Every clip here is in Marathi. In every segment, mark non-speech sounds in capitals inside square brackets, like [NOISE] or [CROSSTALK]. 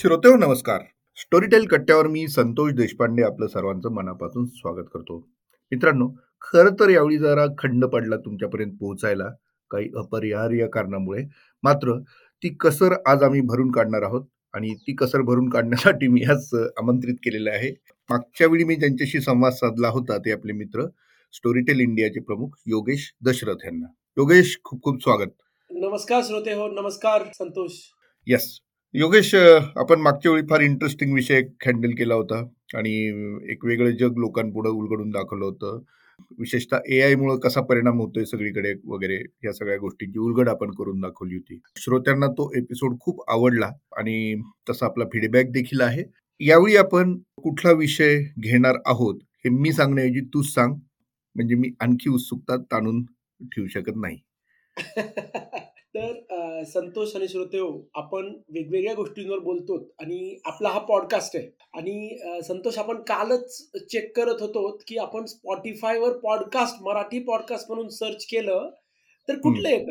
श्रोते हो नमस्कार. स्टोरीटेल कट्ट्यावर मी संतोष देशपांडे आपलं सर्वांचं मनापासून स्वागत करतो. मित्रांनो खरं तर यावेळी जरा खंड पडला तुमच्यापर्यंत पोहोचायला काही अपरिहार्य कारणामुळे. मात्र ती कसर आज आम्ही भरून काढणार आहोत आणि ती कसर भरून काढण्यासाठी मी आज आमंत्रित केलेलं आहे. मागच्या वेळी मी ज्यांच्याशी संवाद साधला होता ते आपले मित्र स्टोरीटेल इंडियाचे प्रमुख योगेश दशरथ यांना. योगेश खूप खूप स्वागत. नमस्कार श्रोते हो नमस्कार संतोष. येस योगेश आपण मागच्या वेळी फार इंटरेस्टिंग विषय हँडल केला होता आणि एक वेगळं जग लोकांपुढे उलगडून दाखवलं होतं. विशेषतः ए आय मुळे कसा परिणाम होतोय सगळीकडे वगैरे या सगळ्या गोष्टींची उलगड आपण करून दाखवली होती. श्रोत्यांना तो एपिसोड खूप आवडला आणि तसा आपला फीडबॅक देखील आहे. यावेळी आपण कुठला विषय घेणार आहोत हे मी सांगण्याऐवजी तूच सांग. म्हणजे मी आणखी उत्सुकता ताणून ठेवू शकत नाही. [LAUGHS] तर संतोष आणि श्रोते आपण वेगवेगळ्या गोष्टींवर बोलतो आणि आपला हा पॉडकास्ट आहे. आणि संतोष आपण कालच चेक करत होतो की आपण स्पॉटीफायवर पॉडकास्ट मराठी पॉडकास्ट म्हणून सर्च केलं तर कुठलं येतं?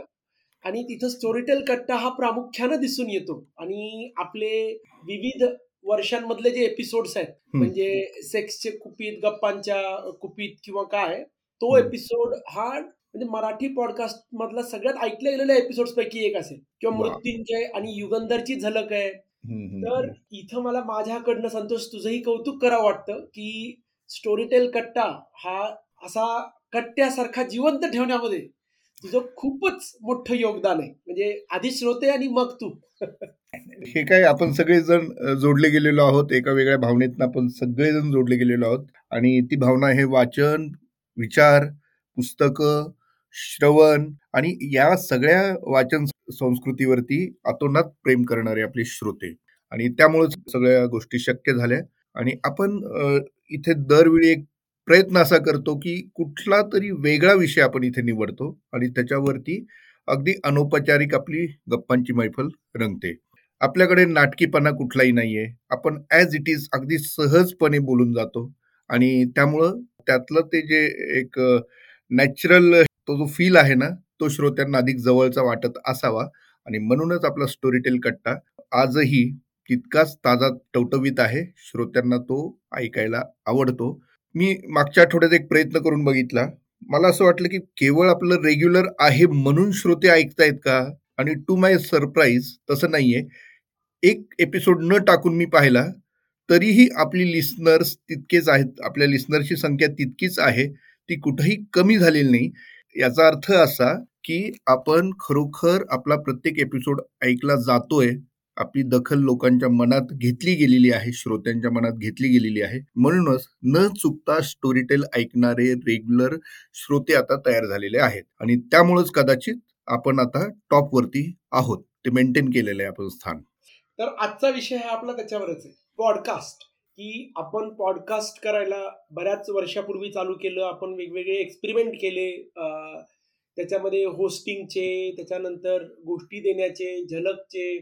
आणि तिथं स्टोरीटेल कट्टा हा प्रामुख्यानं दिसून येतो. आणि आपले विविध वर्षांमधले जे एपिसोड्स आहेत म्हणजे सेक्सचे कुपीत गप्पांच्या कुपीत किंवा काय तो एपिसोड हा म्हणजे मराठी पॉडकास्ट मधला सगळ्यात ऐकल्या गेलेल्या एपिसोड पैकी एक असेल. किंवा मृत्यूंजय आणि युगंधरची झलक आहे. तर इथं मला माझ्याकडनं संतोष तुझंही कौतुक करावं वाटतं की स्टोरीटेल कट्टा हा असा कट्ट्यासारखा जिवंत ठेवण्यामध्ये तुझं खूपच मोठं योगदान आहे. म्हणजे आधी श्रोते आणि मग तू. [LAUGHS] हे काय आपण सगळेजण जोडले गेलेलो आहोत. एका वेगळ्या भावनेतनं आपण सगळेजण जोडले गेलेलो आहोत. आणि ती भावना हे वाचन विचार पुस्तकं श्रवण आणि या सगळ्या वाचन संस्कृतीवरती अतोनात प्रेम करणारे आपले श्रोते. आणि त्यामुळेच सगळ्या गोष्टी शक्य झाल्या. आणि आपण इथे दरवेळी एक प्रयत्न असा करतो की कुठला तरी वेगळा विषय आपण इथे निवडतो आणि त्याच्यावरती अगदी अनौपचारिक आपली गप्पांची मैफल रंगते. आपल्याकडे नाटकीपणा कुठलाही नाहीये. आपण ॲज इट इज अगदी सहजपणे बोलून जातो. आणि त्यामुळं त्यातलं ते जे एक नॅचरल तो जो फील आहे ना तो श्रोत्यांना अधिक जवळचा वाटत असावा आणि म्हणूनच आपला स्टोरीटेल कट्टा आजही तितकाच ताजा टवटवीत आहे. श्रोत्यांना तो ऐकायला आवडतो. मी मागच्या आठवड्यात एक प्रयत्न करून बघितला. मला असं वाटलं की केवळ आपलं रेग्युलर आहे म्हणून श्रोते ऐकतायत का? आणि टू माय सरप्राईज तसं नाहीये. एक एपिसोड न टाकून मी पाहिला तरीही आपली लिस्नर्स तितकेच आहेत. आपल्या लिस्नरची संख्या तितकीच आहे. ती कुठंही कमी झालेली नाही. याचा अर्थ असा की आपण खरोखर आपला प्रत्येक एपिसोड ऐकला जातोय आपली दखल लोकांच्या मनात घेतली गेलेली आहे श्रोत्यांच्या मनात घेतली गेलेली आहे. म्हणूनच न चुकता स्टोरीटेल ऐकणारे रेग्युलर श्रोते आता तयार झालेले आहेत. आणि त्यामुळेच कदाचित आपण आता टॉप वरती आहोत. ते मेंटेन केलेलं आहे आपण स्थान. तर आजचा विषय हा आपला त्याच्यावरच आहे. पॉडकास्ट की आपण पॉडकास्ट करायला बऱ्याच वर्षापूर्वी चालू केलं आपण वेगवेगळे एक्सपेरिमेंट केले त्याच्यामध्ये होस्टिंगचे त्याच्यानंतर गोष्टी देण्याचे झलकचे.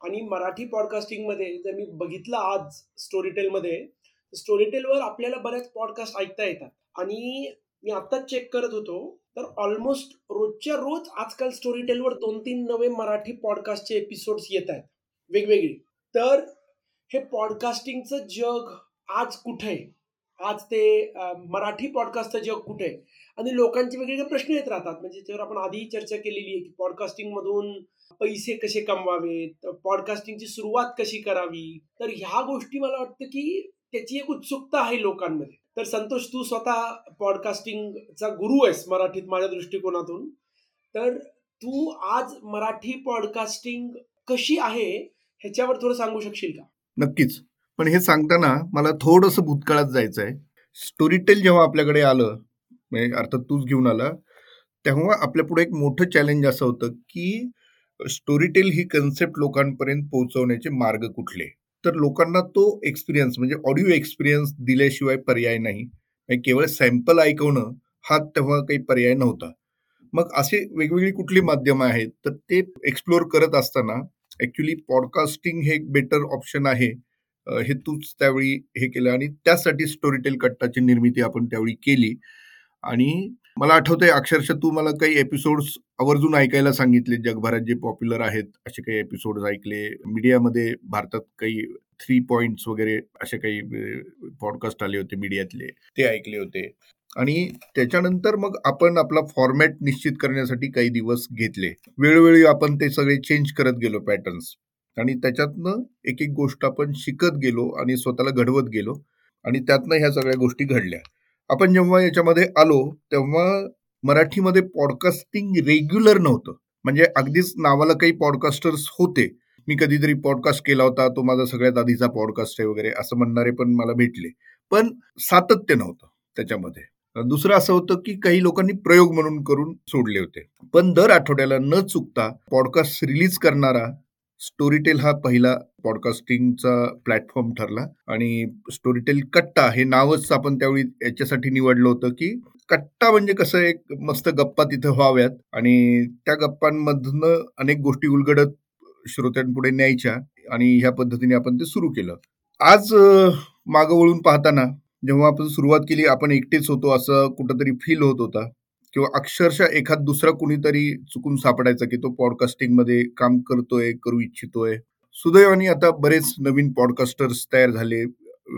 आणि मराठी पॉडकास्टिंगमध्ये जर मी बघितलं आज स्टोरीटेलमध्ये स्टोरीटेलवर आपल्याला बऱ्याच पॉडकास्ट ऐकता येतात. आणि मी आत्ताच चेक करत होतो तर ऑलमोस्ट रोजच्या रोज आजकाल स्टोरीटेलवर दोन तीन नवे मराठी पॉडकास्टचे एपिसोड्स येत आहेत वेगवेगळे. तर हे पॉडकास्टिंगचं जग आज कुठे? आज ते मराठी पॉडकास्टचं जग कुठे? आणि लोकांचे वेगवेगळे प्रश्न येत राहतात. म्हणजे त्याच्यावर आपण आधी चर्चा केलेली आहे की पॉडकास्टिंगमधून पैसे कसे कमवावेत? पॉडकास्टिंगची सुरुवात कशी करावी? तर ह्या गोष्टी मला वाटतं की त्याची एक उत्सुकता आहे लोकांमध्ये. तर संतोष तू स्वतः पॉडकास्टिंगचा गुरु आहेस मराठीत माझ्या दृष्टिकोनातून. तर तू आज मराठी पॉडकास्टिंग कशी आहे ह्याच्यावर थोडं सांगू शकशील का? नक्कीच. पण हे सांगताना मला थोडंसं भूतकाळात जायचं आहे स्टोरीटेल जेव्हा आपल्याकडे आलं म्हणजे अर्थात तूच घेऊन आला तेव्हा आपल्या पुढे एक मोठं चॅलेंज असं होतं की स्टोरीटेल ही कन्सेप्ट लोकांपर्यंत पोहोचवण्याचे मार्ग कुठले? तर लोकांना तो एक्सपिरियन्स म्हणजे ऑडिओ एक्सपिरियन्स दिल्याशिवाय पर्याय नाही. म्हणजे केवळ सॅम्पल ऐकवणं हा तेव्हा काही पर्याय नव्हता. मग असे वेगवेगळी कुठली माध्यमं आहेत? तर ते एक्सप्लोअर करत असताना ऍक्च्युली पॉडकास्टिंग हे एक बेटर ऑप्शन आहे. हे तूच त्यावेळी हे केलं आणि त्यासाठी स्टोरीटेल कट्टाची निर्मिती आपण त्यावेळी केली. आणि मला आठवतंय अक्षरशः तू मला काही एपिसोड्स आवर्जून ऐकायला सांगितले जगभरात जे पॉप्युलर आहेत असे काही एपिसोड ऐकले मीडियामध्ये भारतात काही थ्री पॉइंट्स वगैरे असे काही पॉडकास्ट आले होते मीडियातले ते ऐकले होते. आणि त्याच्यानंतर मग आपण आपला फॉर्मॅट निश्चित करण्यासाठी काही दिवस घेतले. वेळोवेळी आपण ते सगळे चेंज करत गेलो पॅटर्न्स आणि त्याच्यातनं एक एक गोष्ट आपण शिकत गेलो आणि स्वतःला घडवत गेलो आणि त्यातनं ह्या सगळ्या गोष्टी घडल्या. आपण जेव्हा याच्यामध्ये आलो तेव्हा मराठीमध्ये पॉडकास्टिंग रेग्युलर नव्हतं. म्हणजे अगदीच नावाला काही पॉडकास्टर्स होते. मी कधीतरी पॉडकास्ट केला होता तो माझा सगळ्यात आधीचा पॉडकास्ट आहे वगैरे असं म्हणणारे पण मला भेटले. पण सातत्य नव्हतं त्याच्यामध्ये. दुसरं असं होतं की काही लोकांनी प्रयोग म्हणून करून सोडले होते. पण दर आठवड्याला न चुकता पॉडकास्ट रिलीज करणारा स्टोरीटेल हा पहिला पॉडकास्टिंगचा प्लॅटफॉर्म ठरला. आणि स्टोरीटेल कट्टा हे नावच आपण त्यावेळी याच्यासाठी निवडलं होतं की कट्टा म्हणजे कसं एक मस्त गप्पा तिथं व्हाव्यात. आणि त्या गप्पांमधनं अनेक गोष्टी उलगडत श्रोत्यांपुढे न्यायच्या आणि ह्या पद्धतीने आपण ते सुरू केलं. आज मागं वळून पाहताना जेव्हा आपण सुरुवात केली आपण एकटेच होतो असं कुठंतरी फील होत होता. किंवा अक्षरशः एखाद दुसरा कुणीतरी चुकून सापडायचा की तो पॉडकास्टिंगमध्ये काम करतोय करू इच्छितोय. सुदैवाने आता बरेच नवीन पॉडकास्टर्स तयार झाले.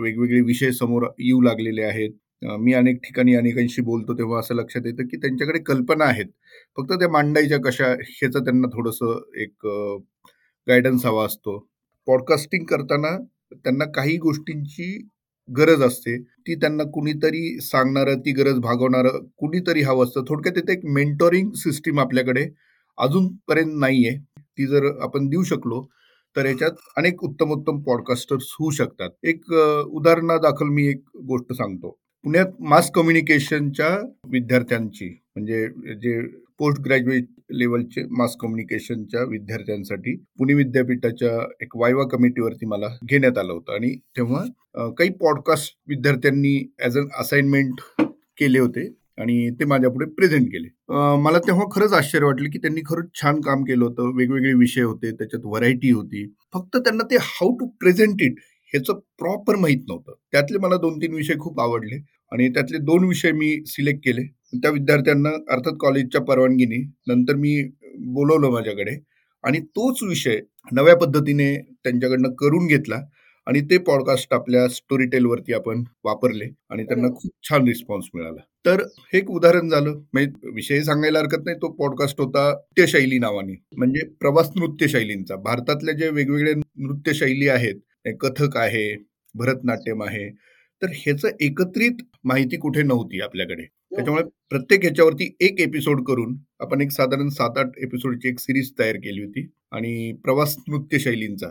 वेगवेगळे विषय समोर येऊ लागलेले आहेत. मी अनेक ठिकाणी अनेकांशी बोलतो तेव्हा असं लक्षात येतं की त्यांच्याकडे कल्पना आहेत. फक्त त्या मांडायच्या कशा ह्याचं त्यांना थोडस एक गायडन्स हवा असतो. पॉडकास्टिंग करताना त्यांना काही गोष्टींची गरज असते. ती त्यांना कुणीतरी सांगणारं ती गरज भागवणारं कुणीतरी हवं असतं. थोडक्यात तिथे एक मेंटोरिंग सिस्टीम आपल्याकडे अजूनपर्यंत नाहीये. ती जर आपण देऊ शकलो तर याच्यात अनेक उत्तम उत्तम पॉडकास्टर्स होऊ शकतात. एक उदाहरणादाखल मी एक गोष्ट सांगतो. पुण्यात मास कम्युनिकेशनच्या विद्यार्थ्यांची म्हणजे जे पोस्ट ग्रॅज्युएट लेवलचे मास कम्युनिकेशनच्या विद्यार्थ्यांसाठी पुणे विद्यापीठाच्या एक वायवा कमिटीवरती मला घेण्यात आलं होतं. आणि तेव्हा काही पॉडकास्ट विद्यार्थ्यांनी ॲज अन असाइनमेंट केले होते आणि ते माझ्यापुढे प्रेझेंट केले. मला तेव्हा खरंच आश्चर्य वाटलं की त्यांनी खरंच छान काम केलं होतं. वेगवेगळे विषय होते त्याच्यात व्हरायटी होती. फक्त त्यांना ते हाऊ टू प्रेझेंट इट ह्याचं प्रॉपर माहीत नव्हतं. त्यातले मला दोन तीन विषय खूप आवडले आणि त्यातले दोन विषय मी सिलेक्ट केले. त्या विद्यार्थ्यांना अर्थात कॉलेजच्या परवानगीने नंतर मी बोलवलं माझ्याकडे. आणि तोच विषय नव्या पद्धतीने त्यांच्याकडनं करून घेतला आणि ते पॉडकास्ट आपल्या स्टोरी टेलवरती आपण वापरले आणि त्यांना खूप छान रिस्पॉन्स मिळाला. तर हे एक उदाहरण झालं. म्हणजे विषय सांगायला हरकत नाही तो पॉडकास्ट होता नृत्यशैली नावाने. म्हणजे प्रवास नृत्य शैलींचा भारतातल्या जे वेगवेगळे नृत्य शैली आहेत कथक आहे भरतनाट्यम आहे तर ह्याचं एकत्रित माहिती कुठे नव्हती आपल्याकडे. त्याच्यामुळे प्रत्येक ह्याच्यावरती एक एपिसोड करून आपण एक साधारण सात आठ एपिसोडची एक सिरीज तयार केली होती आणि प्रवास नृत्य शैलींचा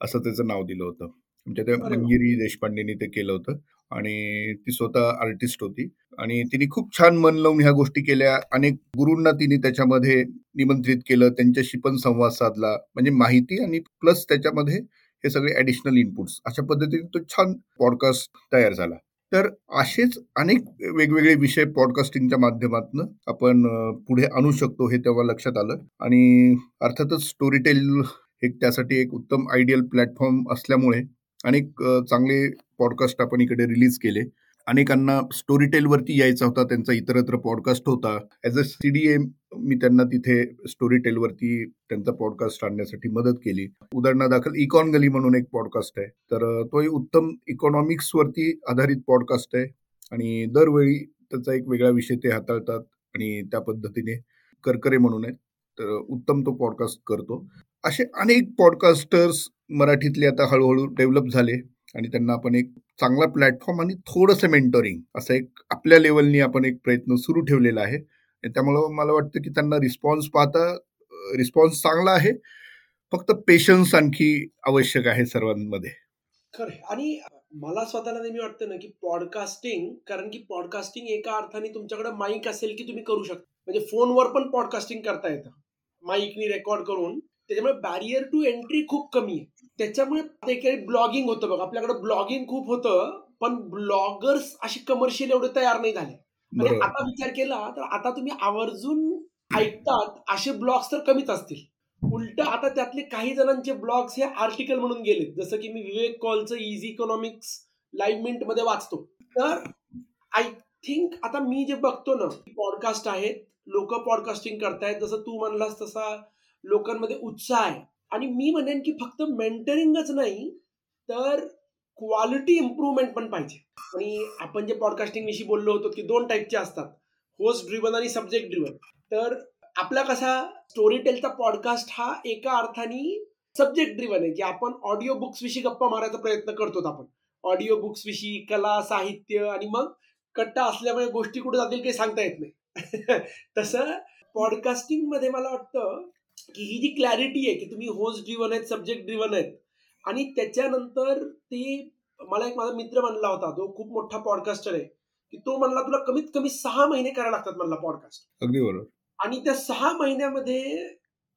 असं त्याचं नाव दिलं होतं. म्हणजे त्या मंजिरी देशपांडेनी ते केलं होतं आणि ती स्वतः आर्टिस्ट होती आणि तिने खूप छान मन लावून ह्या गोष्टी केल्या. अनेक गुरूंना तिने त्याच्यामध्ये निमंत्रित केलं त्यांच्याशी पण संवाद साधला. म्हणजे माहिती आणि प्लस त्याच्यामध्ये हे सगळे ऍडिशनल इनपुट्स अशा पद्धतीने तो छान पॉडकास्ट तयार झाला. तर असेच अनेक वेगवेगळे विषय पॉडकास्टिंगच्या माध्यमातून आपण पुढे आणू शकतो हे तेव्हा लक्षात आलं. आणि अर्थातच स्टोरीटेल एक त्यासाठी एक उत्तम आयडियल प्लॅटफॉर्म असल्यामुळे अनेक चांगले पॉडकास्ट आपण इकडे रिलीज केले. अनेकांना स्टोरी टेलवरती यायचा होता त्यांचा इतरत्र पॉडकास्ट होता. As a C D M मी त्यांना तिथे स्टोरी टेलवरती त्यांचा पॉडकास्ट आणण्यासाठी मदत केली. उदाहरणादाखल इकॉन गली म्हणून एक पॉडकास्ट आहे. तर तो उत्तम इकॉनॉमिक्सवरती आधारित पॉडकास्ट आहे. आणि दरवेळी त्याचा एक वेगळा विषय ते हाताळतात आणि त्या पद्धतीने करकरे म्हणून आहे तर उत्तम तो पॉडकास्ट करतो. असे अनेक पॉडकास्टर्स मराठीतले आता हळूहळू डेव्हलप झाले. आणि त्यांना आपण एक चांगला प्लॅटफॉर्म आणि थोडंसं मेंटोरिंग असं एक आपल्या लेवलनी आपण एक प्रयत्न सुरू ठेवलेला आहे. त्यामुळं मला वाटतं की त्यांना रिस्पॉन्स पाहता रिस्पॉन्स चांगला आहे. फक्त पेशन्स आणखी आवश्यक आहे सर्वांमध्ये. खरं आणि मला स्वतःला नेहमी वाटतं ना की पॉडकास्टिंग कारण की पॉडकास्टिंग एका अर्थाने तुमच्याकडे माईक असेल की तुम्ही करू शकता. म्हणजे फोनवर पण पॉडकास्टिंग करता येतं. माईकनी रेकॉर्ड करून. त्याच्यामुळे बॅरियर टू एंट्री खूप कमी आहे. त्याच्यामुळे ब्लॉगिंग होतं बघ. आपल्याकडे ब्लॉगिंग खूप होतं पण ब्लॉगर्स असे कमर्शियल एवढे तयार नाही झाले. म्हणजे आता विचार केला तर आता तुम्ही आवर्जून ऐकतात असे ब्लॉग्स तर कमीच असतील. उलट आता त्यातले काही जणांचे ब्लॉग्स हे आर्टिकल म्हणून गेले जसं की मी विवेक कॉलचं इझी इकॉनॉमिक्स लाईव्ह मिंटमध्ये वाचतो. तर थिंक आता मी जे बघतो ना पॉडकास्ट आहेत लोक पॉडकास्टिंग करतायत. जसं तू म्हणलास तसा लोकांमध्ये उत्साह आहे. आणि मी म्हणेन की फक्त मेंटरिंगच नाही तर क्वालिटी इम्प्रूव्हमेंट पण पाहिजे. आणि आपण जे पॉडकास्टिंग विषयी बोललो होतो की दोन टाईपचे असतात होस्ट ड्रिवन आणि सब्जेक्ट ड्रिवन तर आपला कसा स्टोरी टेलचा पॉडकास्ट हा एका अर्थाने सब्जेक्ट ड्रिवन आहे की आपण ऑडिओ बुक्स विषयी गप्पा मारायचा प्रयत्न करतो आपण. ऑडिओ बुक्स विषयी कला साहित्य आणि मग कट्टा असल्यामुळे गोष्टी कुठे जातील काही सांगता येत नाही. [LAUGHS] तसं पॉडकास्टिंगमध्ये मला वाटतं की ही जी क्लॅरिटी आहे की तुम्ही होस्ट ड्रिवन आहेत सब्जेक्ट ड्रिवन आहेत. आणि त्याच्यानंतर ते मला एक माझा मित्र म्हणला होता तो खूप मोठा पॉडकास्टर आहे की तो म्हणला तुला कमीत कमी सहा महिने करायला लागतात म्हणला पॉडकास्ट अगदी बरोबर. आणि त्या सहा महिन्यामध्ये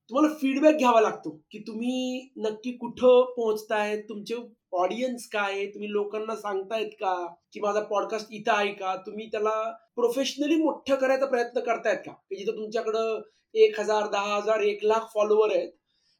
तुम्हाला फीडबॅक घ्यावा लागतो की तुम्ही नक्की कुठं पोहोचताय तुमचे ऑडियन्स काय आहे तुम्ही लोकांना सांगतायत का की माझा पॉडकास्ट इथं आहे का तुम्ही त्याला प्रोफेशनली मोठं करायचा प्रयत्न करतायत का? की जिथं तुमच्याकडं एक हजार दहा हजार एक लाख फॉलोवर आहेत.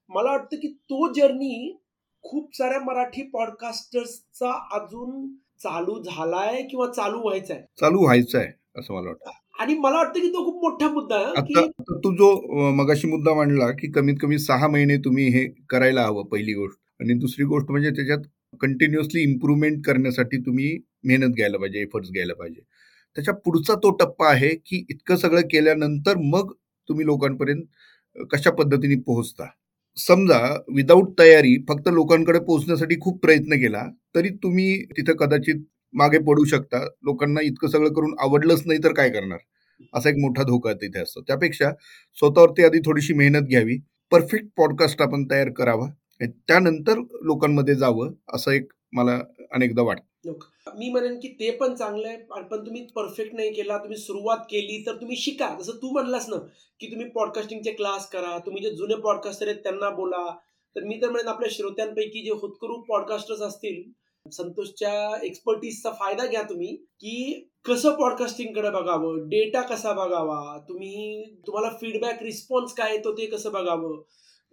मला वाटतं की तो जर्नी खूप साऱ्या मराठी पॉडकास्टर्सचा अजून चालू झालाय किंवा चालू व्हायचा आहे चालू व्हायचं आहे असं मला वाटतं. आणि मला वाटतं की तो खूप मोठा मुद्दा आहे की तू जो मगाशी मुद्दा मांडला की कमीत कमी सहा महिने तुम्ही हे करायला हवं पहिली गोष्ट. आणि दुसरी गोष्ट म्हणजे त्याच्यात कंटिन्युअसली इम्प्रूव्हमेंट करण्यासाठी तुम्ही मेहनत घ्यायला पाहिजे एफर्ट्स घ्यायला पाहिजे. त्याच्या पुढचा तो टप्पा आहे की इतकं सगळं केल्यानंतर मग तुम्ही लोकांपर्यंत कशा पद्धतीने पोहोचता? समजा विदाऊट तयारी फक्त लोकांकडे पोहोचण्यासाठी खूप प्रयत्न केला तरी तुम्ही तिथं कदाचित मागे पडू शकता. लोकांना इतकं सगळं करून आवडलंच नाही तर काय करणार? असा एक मोठा धोका तिथे असतो. त्यापेक्षा स्वतःवरती आधी थोडीशी मेहनत घ्यावी. परफेक्ट पॉडकास्ट आपण तयार करावा. त्यानंतर लोकांमध्ये जावं असं एक मला अनेकदा वाटतं. मी म्हणेन की ते पण चांगलं आहे पण- तुम्ही परफेक्ट नाही केला तुम्ही सुरुवात केली तर तुम्ही शिका. जसं तू म्हणलास ना की तुम्ही पॉडकास्टिंगचे क्लास करा तुम्ही जे जुने पॉडकास्टर आहेत त्यांना बोला. तर मी तर म्हणेन आपल्या श्रोत्यांपैकी जे होतकरू पॉडकास्टर्स असतील संतोषच्या एक्सपर्टीजचा फायदा घ्या तुम्ही की कसं पॉडकास्टिंगकडे बघावं डेटा कसा बघावा तुम्ही तुम्हाला फीडबॅक रिस्पॉन्स काय येतो ते कसं बघावं.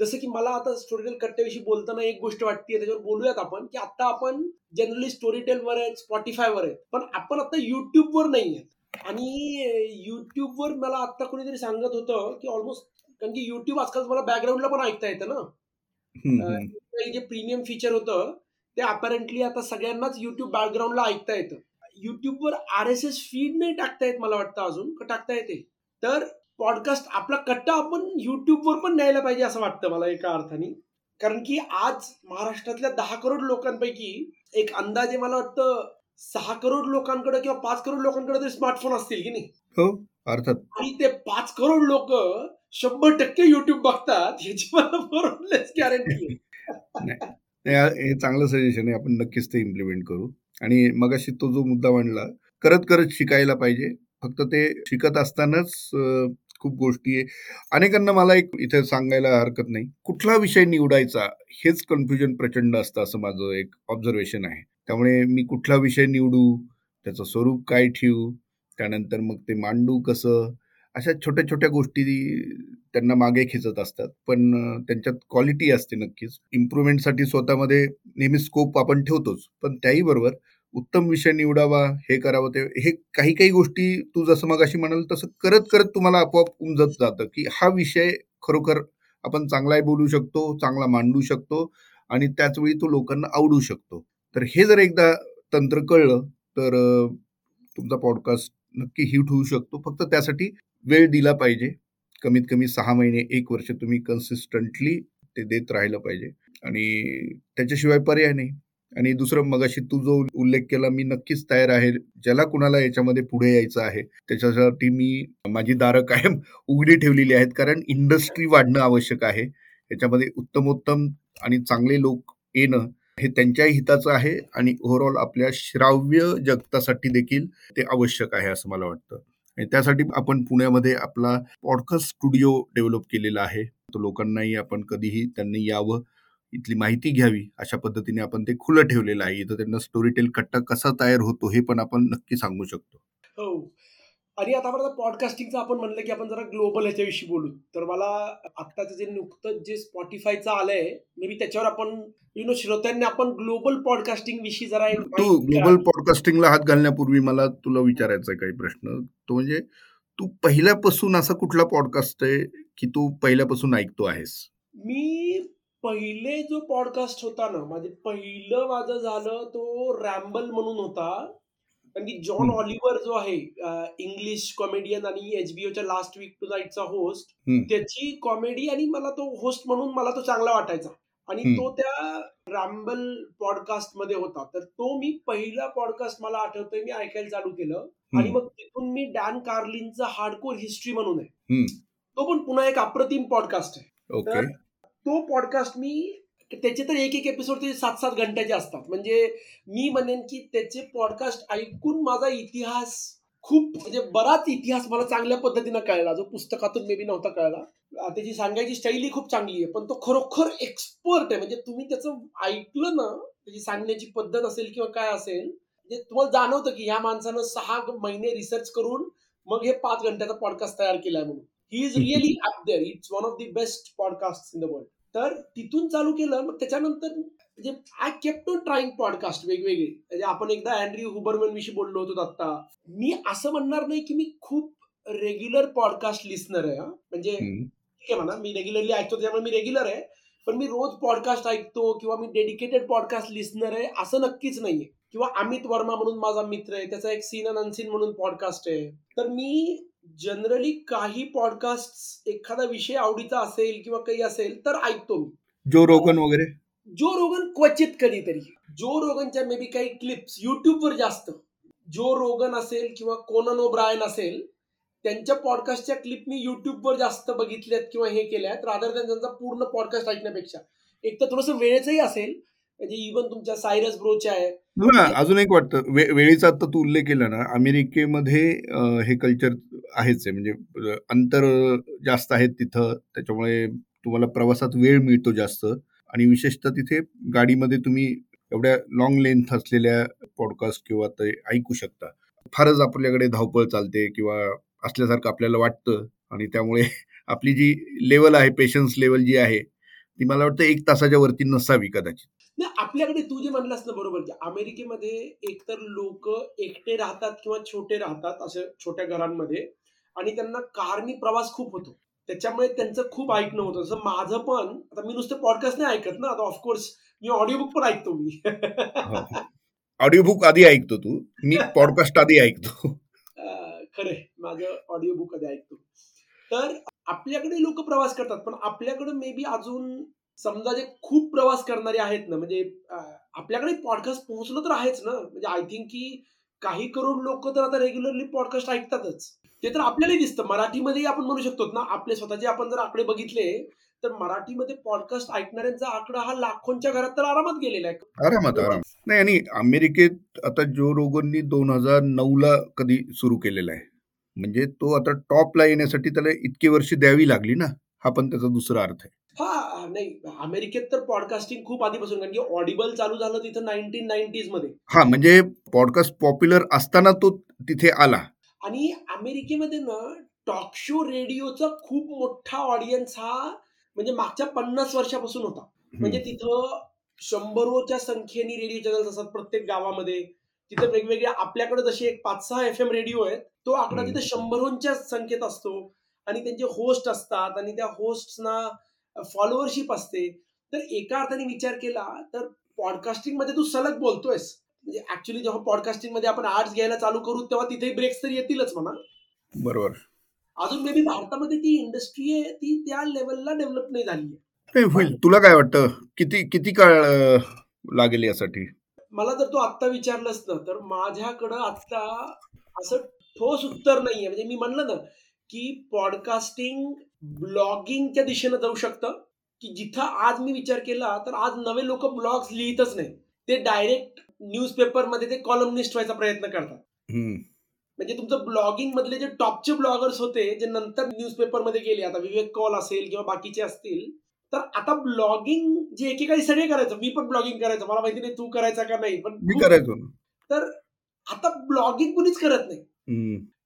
जसं की मला आता स्टोरीटेल कट्ट्याविषयी बोलताना एक गोष्ट वाटते त्याच्यावर बोलूयात आपण की आता आपण जनरली स्टोरीटेलवर आहेत स्पॉटीफायवर आहेत पण आपण आता युट्यूबवर नाही आहेत आणि युट्यूबवर मला आता कोणीतरी सांगत होतं की ऑलमोस्ट कारण की युट्यूब आजकाल तुम्हाला बॅकग्राऊंडला पण ऐकता येतं ना. जे प्रीमियम फीचर होतं ते अपॅरेंटली आता सगळ्यांनाच युट्यूब बॅकग्राऊंडला ऐकता येतं. युट्यूबवर आर एस एस फीड नाही टाकता येत मला वाटतं अजून का टाकता येते? तर पॉडकास्ट आपला कट्टा आपण युट्यूबवर पण न्यायला पाहिजे असं वाटतं मला एका अर्थाने. कारण की आज महाराष्ट्रातल्या दहा करोड लोकांपैकी एक अंदाजे मला वाटतं सहा करोड लोकांकडे किंवा पाच करोड लोकांकडे तरी स्मार्टफोन असतील की नाही? हो अर्थात. आणि ते पाच करोड लोक शंभर टक्के युट्यूब बघतात याची मला बरोबरच गॅरंटी हा- चांगलं सजेशन आहे. आपण नक्कीच ते इम्प्लिमेंट करू. आणि मगाशी तो जो मुद्दा मांडला करत करत शिकायला पाहिजे. फक्त ते शिकत असतानाच खूप गोष्टी आहे. अनेकांना मला एक इथे सांगायला हरकत नाही. कुठला विषय निवडायचा हेच कन्फ्युजन प्रचंड असतं असं माझं एक ऑब्झर्वेशन आहे. त्यामुळे मी कुठला विषय निवडू त्याचं स्वरूप काय ठेवू त्यानंतर मग ते मांडू कसं? अशा छोट्या छोट्या गोष्टी त्यांना मागे खेचत असतात. पण त्यांच्यात क्वालिटी असते नक्कीच. इम्प्रुव्हमेंटसाठी स्वतःमध्ये नेहमी स्कोप आपण ठेवतोच. पण त्याही बरोबर उत्तम विषय निवडावा हे करावं ते हे काही काही गोष्टी तू जसं मग अशी म्हणाल तसं करत करत तुम्हाला आपोआप उमजत जातं की हा विषय खरोखर आपण चांगलाही बोलू शकतो चांगला मांडू शकतो आणि त्याचवेळी तो लोकांना आवडू शकतो. तर हे जर एकदा तंत्र कळलं तर तुमचा पॉडकास्ट नक्की हिट होऊ शकतो. फक्त त्यासाठी वेळ दिला पाहिजे. कमीत कमी सहा महिने एक वर्ष तुम्ही कन्सिस्टंटली ते देत राहिलं पाहिजे. आणि त्याच्याशिवाय पर्याय नाही. आणि दुसरं मगाशी तू जो उल्लेख केला मी नक्कीच तयार आहे. ज्याला कुणाला याच्यामध्ये पुढे यायचं आहे त्याच्यासाठी मी माझी दारं कायम उघडी ठेवलेली आहेत कारण इंडस्ट्री वाढणं आवश्यक आहे. याच्यामध्ये उत्तमोत्तम आणि चांगले लोक येणं हे त्यांच्याही हिताचं आहे आणि ओव्हरऑल आपल्या श्राव्य जगतासाठी देखील ते आवश्यक आहे असं मला वाटतं. आणि त्यासाठी आपण पुण्यामध्ये आपला पॉडकास्ट स्टुडिओ डेव्हलप केलेला आहे. तो लोकांनाही आपण कधीही त्यांनी यावं इथली माहिती घ्यावी अशा पद्धतीने आपण ते खुलं ठेवलेलं आहे. इथं त्यांना स्टोरीटेल कट्टा कसा तयार होतो हे पण आपण नक्की सांगू शकतो. हो. आणि आता आपण पॉडकास्टिंगचं आपण म्हणलं की आपण जरा ग्लोबल ह्याच्याविषयी बोलू. तर मला आत्ताचं जे नुकतं जे स्पॉटीफायचं आलंय मे बी त्याच्यावर आपण यु नो श्रोत्यांनी आपण ग्लोबल पॉडकास्टिंग विषयी जरा तू ग्लोबल पॉडकास्टिंगला हात घालण्यापूर्वी मला तुला विचारायचा काही प्रश्न. तो म्हणजे तू पहिल्यापासून असा कुठला पॉडकास्ट आहे की तू पहिल्यापासून ऐकतो आहेस? मी पहिले जो पॉडकास्ट होता ना माझे पहिलं माझं झालं तो रॅम्बल म्हणून होता. कारण की जॉन ऑलिव्हर जो आहे इंग्लिश कॉमेडियन आणि एचबीओच्या लास्ट वीक टू नाईटचा होस्ट त्याची कॉमेडी आणि मला तो होस्ट म्हणून मला तो चांगला वाटायचा. आणि तो त्या रॅम्बल पॉडकास्टमध्ये होता. तर तो मी पहिला पॉडकास्ट मला आठवतोय मी ऐकायला चालू केलं. आणि मग तिथून मी डॅन कार्लिनचा हार्डकोर हिस्ट्री म्हणून आहे. तो पण पुन्हा एक अप्रतिम पॉडकास्ट आहे. तर तो पॉडकास्ट मी त्याचे तर एक एक एपिसोड ते सात सात घंट्याचे असतात. म्हणजे मी म्हणेन की त्याचे पॉडकास्ट ऐकून माझा इतिहास खूप म्हणजे बराच इतिहास मला चांगल्या पद्धतीनं कळला. जो पुस्तकातून मे बी नव्हता कळला. त्याची सांगायची शैली खूप चांगली आहे पण तो खरोखर एक्सपर्ट आहे. म्हणजे तुम्ही त्याचं ऐकलं ना त्याची सांगण्याची पद्धत असेल किंवा काय असेल म्हणजे तुम्हाला जाणवतं की ह्या माणसानं सहा महिने रिसर्च करून मग हे पाच घंट्याचा पॉडकास्ट तयार केलाय म्हणून. He is really up there it's one of the best podcast in the world तर तिथून चालू केलं मग त्याच्यानंतर म्हणजे I kept on trying podcast वेगवेगळे. म्हणजे आपण एकदा अँड्री हुबरमन विषयी बोललो होतो आता मी असं म्हणणार नाही की मी खूप रेग्युलर पॉडकास्ट लिस्नर आहे म्हणजे ठीक आहे म्हणा मी रेग्युलरली ऐकतो त्यामुळे मी रेग्युलर आहे. पण मी रोज पॉडकास्ट ऐकतो किंवा मी डेडिकेटेड पॉडकास्ट लिस्नर आहे असं नक्कीच नाहीये. किंवा अमित वर्मा म्हणून माझा मित्र आहे त्याचा एक सीन अनसीन म्हणून पॉडकास्ट आहे. तर मी जनरली काही पॉडकास्ट एखादा विषय आवडीचा असेल किंवा काही असेल तर ऐकतो मी. जो रोगन वगैरे? जो रोगन क्वचित कधीतरी. जो रोगनच्या मे बी काही क्लिप्स युट्यूबवर जास्त. जो रोगन असेल किंवा कोनन ओ ब्रायन असेल त्यांच्या पॉडकास्टच्या क्लिप मी युट्यूबवर जास्त बघितल्यात किंवा हे केल्यात रादर त्यांचा पूर्ण पॉडकास्ट ऐकण्यापेक्षा. एक तर थोडंसं वेळेचंही असेल म्हणजे इव्हन तुमच्या सायरस ब्रोच्या आहे. अजून एक वाटतं वेळेचा आता तू उल्लेख केला ना अमेरिकेमध्ये हे कल्चर आहेच आहे. म्हणजे अंतर जास्त आहेत तिथं त्याच्यामुळे तुम्हाला प्रवासात वेळ मिळतो जास्त. आणि विशेषतः तिथे गाडीमध्ये तुम्ही एवढ्या लॉंग लेंथ असलेल्या पॉडकास्ट किंवा ते ऐकू शकता. फारच आपल्याकडे धावपळ चालते किंवा असल्यासारखं आपल्याला वाटतं. आणि त्यामुळे आपली जी लेवल आहे पेशन्स लेवल जी आहे ती मला वाटतं एक तासाच्या वरती नसावी कदाचित. नाही आपल्याकडे तू जे म्हणलास ना बरोबर की अमेरिकेमध्ये एकतर लोक एकटे राहतात किंवा छोटे राहतात अशा छोट्या घरांमध्ये आणि त्यांना कारनी प्रवास खूप होतो. त्याच्यामुळे त्यांचं खूप ऐकणं होतं. जसं माझं पण आता मी नुसतं पॉडकास्ट नाही ऐकत ना आता ऑफकोर्स मी ऑडिओ बुक पण ऐकतो मी. ऑडिओ बुक आधी ऐकतो तू. मी पॉडकास्ट आधी ऐकतो. खरे माझं ऑडिओ बुक आधी ऐकतो. तर आपल्याकडे लोक प्रवास करतात पण आपल्याकडे मे बी अजून समजा जे खूप प्रवास करणारे आहेत ना म्हणजे आपल्याकडे पॉडकास्ट पोहोचलं तर आहेच ना. म्हणजे आय थिंक की काही करोड लोक तर आता रेग्युलरली पॉडकास्ट ऐकतातच. ते तर आपल्यालाही दिसतं. मराठीमध्येही आपण म्हणू शकतो ना आपले स्वतःचे आपण जर आकडे बघितले तर मराठीमध्ये पॉडकास्ट ऐकणाऱ्यांचा आकडा हा लाखोंच्या घरात तर आरामात गेलेला आहे. आरामात आराम नाही आणि अमेरिकेत आता जो रोगननी दोन हजार नऊ ला कधी सुरू केलेला आहे म्हणजे तो आता टॉपला येण्यासाठी त्याला इतकी वर्ष द्यावी लागली ना हा पण त्याचा दुसरा अर्थ आहे. हा नाही अमेरिकेत तर पॉडकास्टिंग खूप आधीपासून कारण की ऑडिबल चालू झालं तिथं नाईन्टीन नाईन्टीजमध्ये. हा म्हणजे पॉडकास्ट पॉप्युलर असताना तो तिथे आला. आणि अमेरिकेमध्ये ना टॉक शो रेडिओचा खूप मोठा ऑडियन्स हा म्हणजे मागच्या पन्नास वर्षापासून होता. म्हणजे तिथं शंभरोच्या संख्येने रेडिओ चॅनल्स असतात प्रत्येक गावामध्ये. तिथं वेगवेगळ्या आपल्याकडे जसे एक पाच सहा एफ एम रेडिओ आहेत तो आकडा तिथं शंभरोंच्या संख्येत असतो. आणि त्यांचे होस्ट असतात आणि त्या होस्टना फॉलोअरशिप असते. तर एका अर्थाने विचार केला तर पॉडकास्टिंगमध्ये तू सलग बोलतोयस. म्हणजे ऍक्च्युली जेव्हा पॉडकास्टिंगमध्ये आपण आर्ट्स घ्यायला चालू करू तेव्हा तिथे ब्रेक्स तर येतीलच म्हणा. बरोबर. अजून मे बी भारतामध्ये ती इंडस्ट्री आहे ती त्या लेवलला डेव्हलप नाही झाली आहे. होईल. तुला काय वाटतं? किती किती काळ लागेल यासाठी? मला जर तू आत्ता विचारलंस ना तर माझ्याकडं आत्ता असं ठोस उत्तर नाहीये. म्हणजे मी म्हणलं ना की पॉडकास्टिंग ब्लॉगिंगच्या दिशेनं जाऊ शकतं. की जिथं आज मी विचार केला तर आज नवे लोक ब्लॉग्स लिहितच नाही ते डायरेक्ट न्यूजपेपरमध्ये ते कॉलमनिस्ट व्हायचा प्रयत्न करतात. म्हणजे तुमचं ब्लॉगिंग मधले जे टॉपचे ब्लॉगर्स होते जे नंतर न्यूजपेपरमध्ये गेले आता विवेक कॉल असेल किंवा बाकीचे असतील तर आता ब्लॉगिंग जे एकेकाळी सगळे करायचं. मी पण ब्लॉगिंग करायचं. मला माहिती नाही तू करायचा का नाही पण मी करायचो तर आता ब्लॉगिंग कुणीच करत नाही.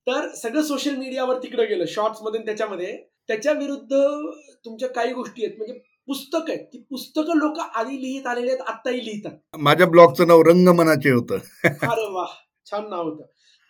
तर सगळं सोशल मीडियावर तिकडे गेलं शॉर्ट्समध्ये त्याच्यामध्ये. त्याच्या विरुद्ध तुमच्या काही गोष्टी आहेत म्हणजे पुस्तक आहेत. ती पुस्तकं लोक आधी लिहित आलेले आहेत आत्ताही लिहितात. माझ्या ब्लॉगचं नाव रंगमनाचे होतं. [LAUGHS] अरे वा छान नाव होतं.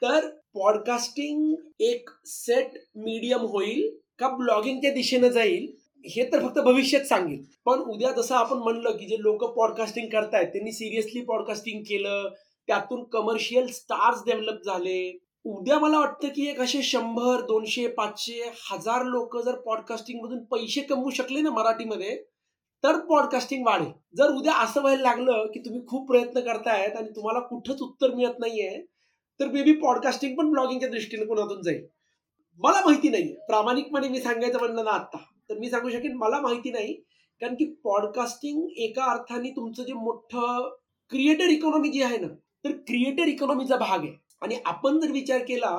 तर पॉडकास्टिंग एक सेट मीडियम होईल का ब्लॉगिंगच्या दिशेनं जाईल हे तर फक्त भविष्यात सांगेल. पण उद्या जसं आपण म्हणलं की जे लोक पॉडकास्टिंग करतायत त्यांनी सिरियसली पॉडकास्टिंग केलं त्यातून कमर्शियल स्टार्स डेव्हलप झाले उद्या मला वाटतं की एक असे शंभर दोनशे पाचशे हजार लोक जर पॉडकास्टिंग मधून पैसे कमवू शकले ना मराठीमध्ये तर पॉडकास्टिंग वाढेल. जर उद्या असं व्हायला लागलं की तुम्ही खूप प्रयत्न करतायत आणि तुम्हाला कुठंच उत्तर मिळत नाहीये तर बेबी पॉडकास्टिंग पण ब्लॉगिंगच्या दृष्टीकोनातून जाईल. मला माहिती नाहीये. प्रामाणिकपणे मी सांगायचं म्हणलं ना आता तर मी सांगू शकेन मला माहिती नाही. कारण की पॉडकास्टिंग एका अर्थाने तुमचं जे मोठं क्रिएटर इकॉनॉमी जी आहे ना तर क्रिएटर इकॉनॉमीचा भाग आहे. आणि आपण जर विचार केला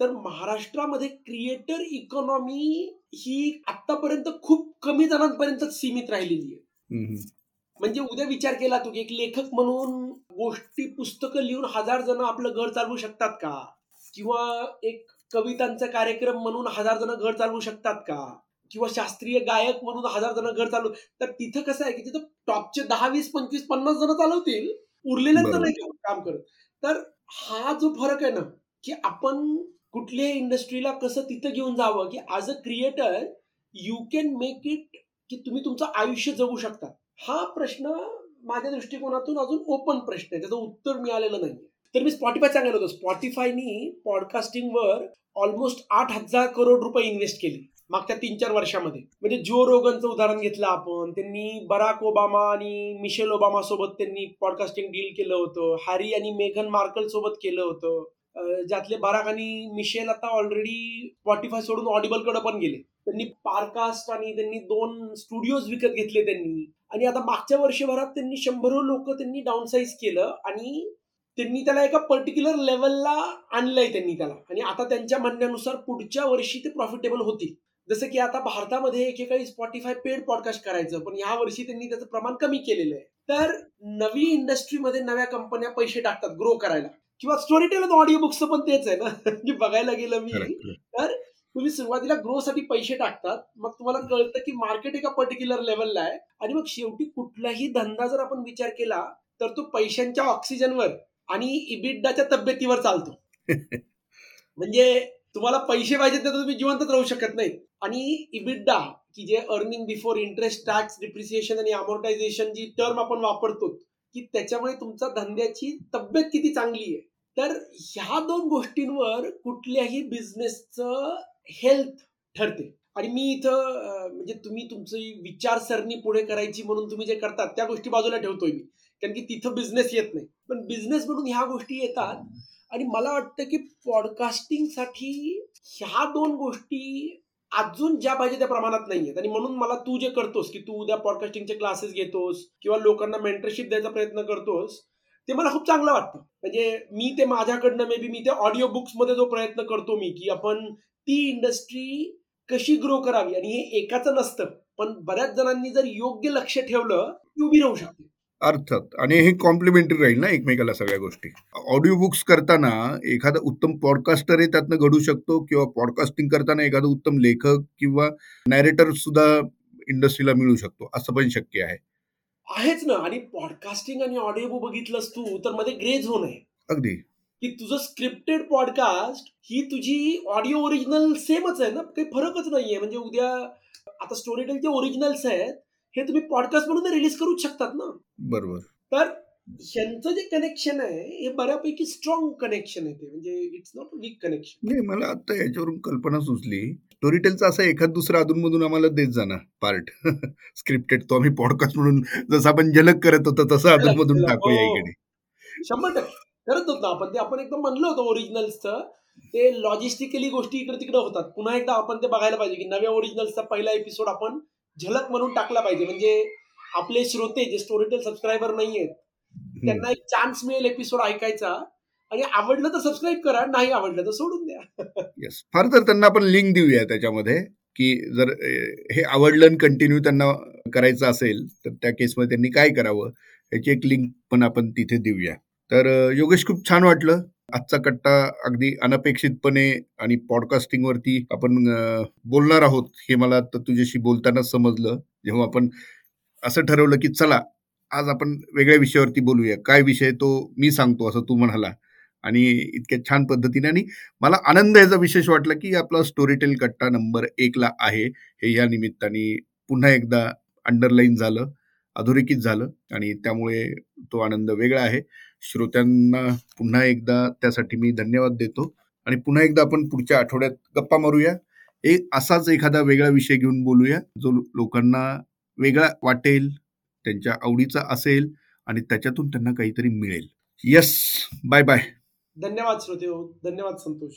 तर महाराष्ट्रामध्ये क्रिएटर इकॉनॉमी ही आतापर्यंत खूप कमी जणांपर्यंत सीमित राहिलेली आहे. म्हणजे उद्या विचार केला तू की एक लेखक म्हणून गोष्टी पुस्तकं लिहून हजार जण आपलं घर चालवू शकतात का? किंवा एक कवितांचा कार्यक्रम म्हणून हजार जण घर चालवू शकतात का? किंवा शास्त्रीय गायक म्हणून हजार जण घर चालू तर तिथं कसं आहे की तिथं टॉपचे दहा वीस पंचवीस पन्नास जण चालवतील. उरलेल्यांचं नाही काम करत. तर हा जो फरक आहे ना की आपण कुठल्याही इंडस्ट्रीला कसं तिथं घेऊन जावं की as a creator you can make it की तुम्ही तुमचं आयुष्य जगू शकता. हा प्रश्न माझ्या दृष्टिकोनातून अजून ओपन प्रश्न आहे त्याचं उत्तर मिळालेलं नाही तर मी स्पॉटीफाय सांगायला होतो स्पॉटीफायनी पॉडकास्टिंगवर ऑलमोस्ट आठ हजार करोड रुपये इन्व्हेस्ट केले. मागच्या तीन चार वर्षामध्ये. म्हणजे जो रोगनचं उदाहरण घेतलं आपण. त्यांनी बराक ओबामा आणि मिशेल ओबामा सोबत त्यांनी पॉडकास्टिंग डील केलं होतं. हॅरी आणि मेघन मार्कल सोबत केलं होतं. ज्यातले बराक आणि मिशेल आता ऑलरेडी स्पॉटीफाय सोडून ऑडिबलकडे पण गेले. त्यांनी पारकास्ट आणि त्यांनी दोन स्टुडिओज विकत घेतले त्यांनी. आणि आता मागच्या वर्षभरात त्यांनी शंभरो लोक त्यांनी डाऊनसाईज केलं आणि त्यांनी त्याला एका पर्टिक्युलर लेवलला आणलंय त्यांनी त्याला. आणि आता त्यांच्या म्हणण्यानुसार पुढच्या वर्षी ते प्रॉफिटेबल होतील. जसं की आता भारतामध्ये एकेकाळी स्पॉटीफाय पेड पॉडकास्ट करायचं पण या वर्षी त्यांनी त्याचं प्रमाण कमी केलेलं आहे. तर नवी इंडस्ट्रीमध्ये नव्या कंपन्या पैसे टाकतात ग्रो करायला. किंवा स्टोरी टेलर ऑडिओ बुक्स पण तेच आहे ना [LAUGHS] बघायला गेलं मी. तर तुम्ही सुरुवातीला ग्रो साठी पैसे टाकतात मग तुम्हाला कळतं की मार्केट एका पर्टिक्युलर लेवलला आहे. आणि मग शेवटी कुठलाही धंदा जर आपण विचार केला तर तो पैशांच्या ऑक्सिजनवर आणि इबिडाच्या तब्येतीवर चालतो. [LAUGHS] म्हणजे तुम्हाला पैसे पाहिजेत तर तुम्ही जिवंतच राहू शकत नाही. आणि इबिड्डा की जे earning before interest tax depreciation आणि अमोर्टायझेशन जी टर्म आपण वापरतो की त्याच्यामुळे तुमचा धंद्याची तब्येत किती चांगली आहे. तर ह्या दोन गोष्टींवर कुठल्याही बिझनेसचं हेल्थ ठरते. आणि मी इथं म्हणजे तुम्ही तुमची विचारसरणी पुढे करायची म्हणून तुम्ही जे करतात त्या गोष्टी बाजूला ठेवतोय मी. कारण की तिथं बिझनेस येत नाही. पण बिझनेस म्हणून ह्या गोष्टी येतात. आणि मला वाटतं की पॉडकास्टिंगसाठी ह्या दोन गोष्टी अजून ज्या पाहिजे त्या प्रमाणात नाही आहेत आणि म्हणून मला तू जे करतोस की तू उद्या पॉडकास्टिंगचे क्लासेस घेतोस किंवा लोकांना मेंटरशिप द्यायचा प्रयत्न करतोस ते मला खूप चांगलं वाटतं. म्हणजे मी ते माझ्याकडनं मे बी मी ते ऑडिओ बुक्समध्ये जो प्रयत्न करतो मी की आपण ती इंडस्ट्री कशी ग्रो करावी? आणि हे एकाचं नसतं. पण बऱ्याच जणांनी जर योग्य लक्ष ठेवलं ती उभी राहू शकते. अर्थात. आणि हे कॉम्प्लिमेंटरी राहील ना एकमेकाला सगळ्या गोष्टी. ऑडिओ बुक्स करताना एखादा उत्तम पॉडकास्टरही त्यातनं घडू शकतो किंवा पॉडकास्टिंग करताना एखादा उत्तम लेखक किंवा नॅरेटर सुद्धा इंडस्ट्रीला मिळू शकतो. असं पण शक्य आहे. आहेच ना. आणि पॉडकास्टिंग आणि ऑडिओ बुक बघितलंस तू तर मध्ये ग्रे झोन आहे. अगदी. की तुझं स्क्रिप्टेड पॉडकास्ट ही तुझी ऑडिओ ओरिजिनल सेमच आहे ना. काही फरकच नाहीये. म्हणजे उद्या आता स्टोरीटेलचे ओरिजिनल्स आहेत. हे तुम्ही पॉडकास्ट म्हणून रिलीज करूच शकतात ना. बरोबर. तर ह्यांचं जे कनेक्शन आहे हे बऱ्यापैकी स्ट्रॉंग कनेक्शन आहे ते. म्हणजे इट्स नॉट वीक कनेक्शन नाही मला आता याच्यावरून कल्पना सुचली. स्टोरीटेलचा असा एखाद दुसरा अधूनमधून आम्हाला देत जाणार पार्ट स्क्रिप्टेड तो आम्ही पॉडकास्ट म्हणून जसं आपण जलक करत होतो तसं अधूनमधून टाकूया इकडे. शंभर टक्के. करत होतो आपण. ते आपण एकदम म्हणलं होतं ओरिजिनल्सचं ते लॉजिस्टिकली गोष्टी इकडे तिकडे होतात. पुन्हा एकदा आपण ते बघायला पाहिजे की नव्या ओरिजिनल्सचा पहिला एपिसोड आपण झलक म्हणून टाकला पाहिजे. म्हणजे आपले श्रोते जे स्टोरीटेल सबस्क्रायबर नाही आहेत त्यांना एक चान्स मिळेल एपिसोड ऐकायचा. आणि आवडलं तर सबस्क्राईब करा नाही आवडलं तर सोडून द्या. Yes. फार तर त्यांना आपण लिंक देऊया त्याच्यामध्ये की जर हे आवडलं आणि कंटिन्यू त्यांना करायचं असेल तर त्या केसमध्ये त्यांनी काय करावं याची एक लिंक पण आपण तिथे देऊया. तर योगेश खूप छान वाटलं. आजचा कट्टा अगदी अनपेक्षितपणे आणि पॉडकास्टिंगवरती आपण बोलणार आहोत हे मला आता तुझ्याशी बोलताना समजलं. जेव्हा आपण असं ठरवलं की चला आज आपण वेगळ्या विषयावरती बोलूया. काय विषय तो मी सांगतो असं तू म्हणाला. आणि इतक्या छान पद्धतीने आणि मला आनंद याचा विशेष वाटला की आपला स्टोरीटेल कट्टा नंबर एकला आहे. हे या निमित्ताने पुन्हा एकदा अंडरलाईन झालं अधोरेखित झालं आणि त्यामुळे तो आनंद वेगळा आहे. श्रोत्यांना पुन्हा एकदा त्यासाठी मी धन्यवाद देतो. आणि पुन्हा एकदा आपण पुढच्या आठवड्यात गप्पा मारूया. एक असाच एखादा वेगळा विषय घेऊन बोलूया जो लोकांना वेगळा वाटेल त्यांच्या आवडीचा असेल आणि त्याच्यातून त्यांना काहीतरी मिळेल. येस बाय बाय धन्यवाद श्रोते हो. धन्यवाद संतोष.